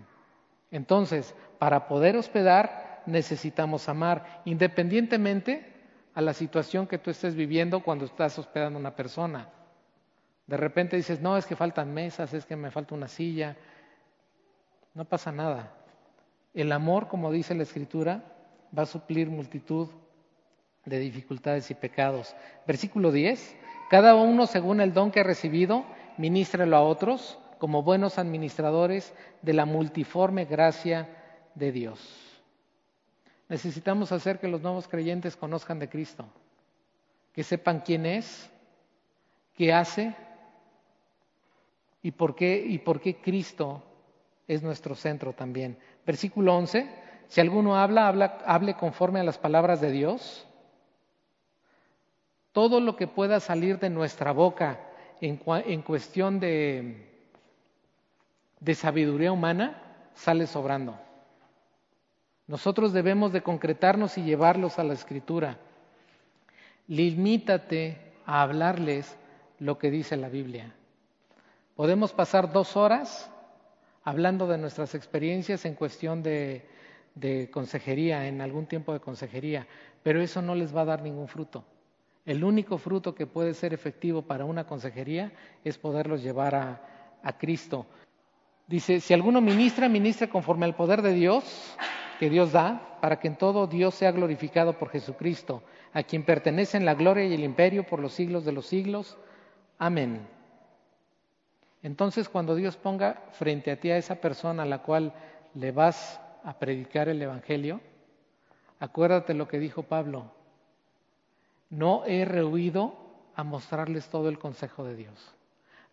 Entonces, para poder hospedar necesitamos amar, independientemente a la situación que tú estés viviendo cuando estás hospedando a una persona. De repente dices, no, es que faltan mesas, es que me falta una silla. No pasa nada. El amor, como dice la Escritura, va a suplir multitud de dificultades y pecados. Versículo 10. Cada uno según el don que ha recibido, ministrelo a otros como buenos administradores de la multiforme gracia de Dios. Necesitamos hacer que los nuevos creyentes conozcan de Cristo, que sepan quién es, qué hace y por qué, y por qué Cristo es nuestro centro también. Versículo 11, si alguno habla, habla, hable conforme a las palabras de Dios. Todo lo que pueda salir de nuestra boca en, en cuestión de, de sabiduría humana sale sobrando. Nosotros debemos de concretarnos y llevarlos a la escritura. Limítate a hablarles lo que dice la Biblia. Podemos pasar dos horas hablando de nuestras experiencias en cuestión de, consejería, en algún tiempo de consejería, pero eso no les va a dar ningún fruto. El único fruto que puede ser efectivo para una consejería es poderlos llevar a, a Cristo. Dice, si alguno ministra, ministra conforme al poder de Dios que Dios da para que en todo Dios sea glorificado por Jesucristo, a quien pertenecen la gloria y el imperio por los siglos de los siglos. Amén. Entonces cuando Dios ponga frente a ti a esa persona a la cual le vas a predicar el Evangelio, acuérdate lo que dijo Pablo, no he rehuido a mostrarles todo el consejo de Dios.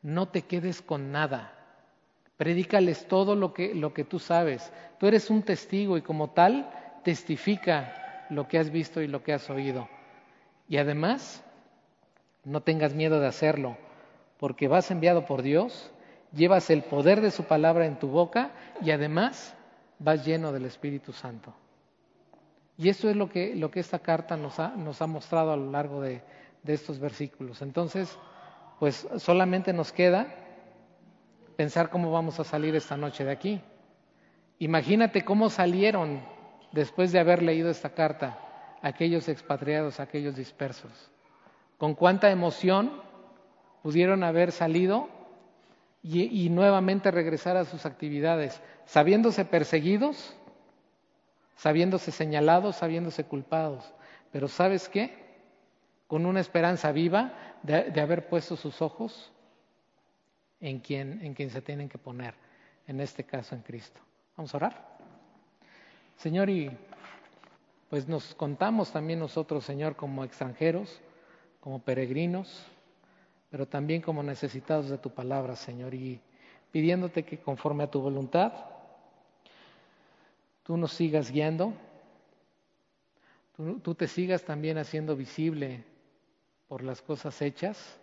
No te quedes con nada. Predícales todo lo que, lo que tú sabes. Tú eres un testigo y como tal testifica lo que has visto y lo que has oído. Y además, no tengas miedo de hacerlo, porque vas enviado por Dios, llevas el poder de su palabra en tu boca y además vas lleno del Espíritu Santo. Y eso es lo que, esta carta nos ha, nos ha mostrado a lo largo de, de estos versículos. Entonces, pues solamente nos queda pensar cómo vamos a salir esta noche de aquí. Imagínate cómo salieron después de haber leído esta carta aquellos expatriados, aquellos dispersos. Con cuánta emoción pudieron haber salido y, nuevamente regresar a sus actividades, sabiéndose perseguidos, sabiéndose señalados, sabiéndose culpados. Pero ¿sabes qué? Con una esperanza viva de haber puesto sus ojos en quien, en quien se tienen que poner, en este caso en Cristo. Vamos a orar. Señor, y pues nos contamos también nosotros, Señor, como extranjeros, como peregrinos, pero también como necesitados de tu palabra, Señor, y pidiéndote que conforme a tu voluntad, tú nos sigas guiando, tú, tú te sigas también haciendo visible por las cosas hechas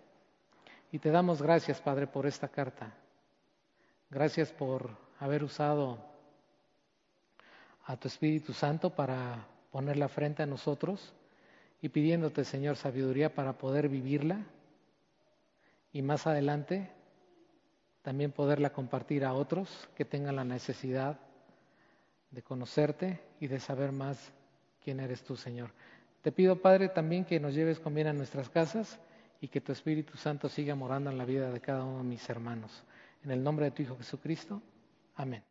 y te damos gracias, Padre, por esta carta. Gracias por haber usado a tu Espíritu Santo para ponerla frente a nosotros y pidiéndote, Señor, sabiduría para poder vivirla y más adelante también poderla compartir a otros que tengan la necesidad de conocerte y de saber más quién eres tú, Señor. Te pido, Padre, también que nos lleves con bien a nuestras casas y que tu Espíritu Santo siga morando en la vida de cada uno de mis hermanos. En el nombre de tu Hijo Jesucristo. Amén.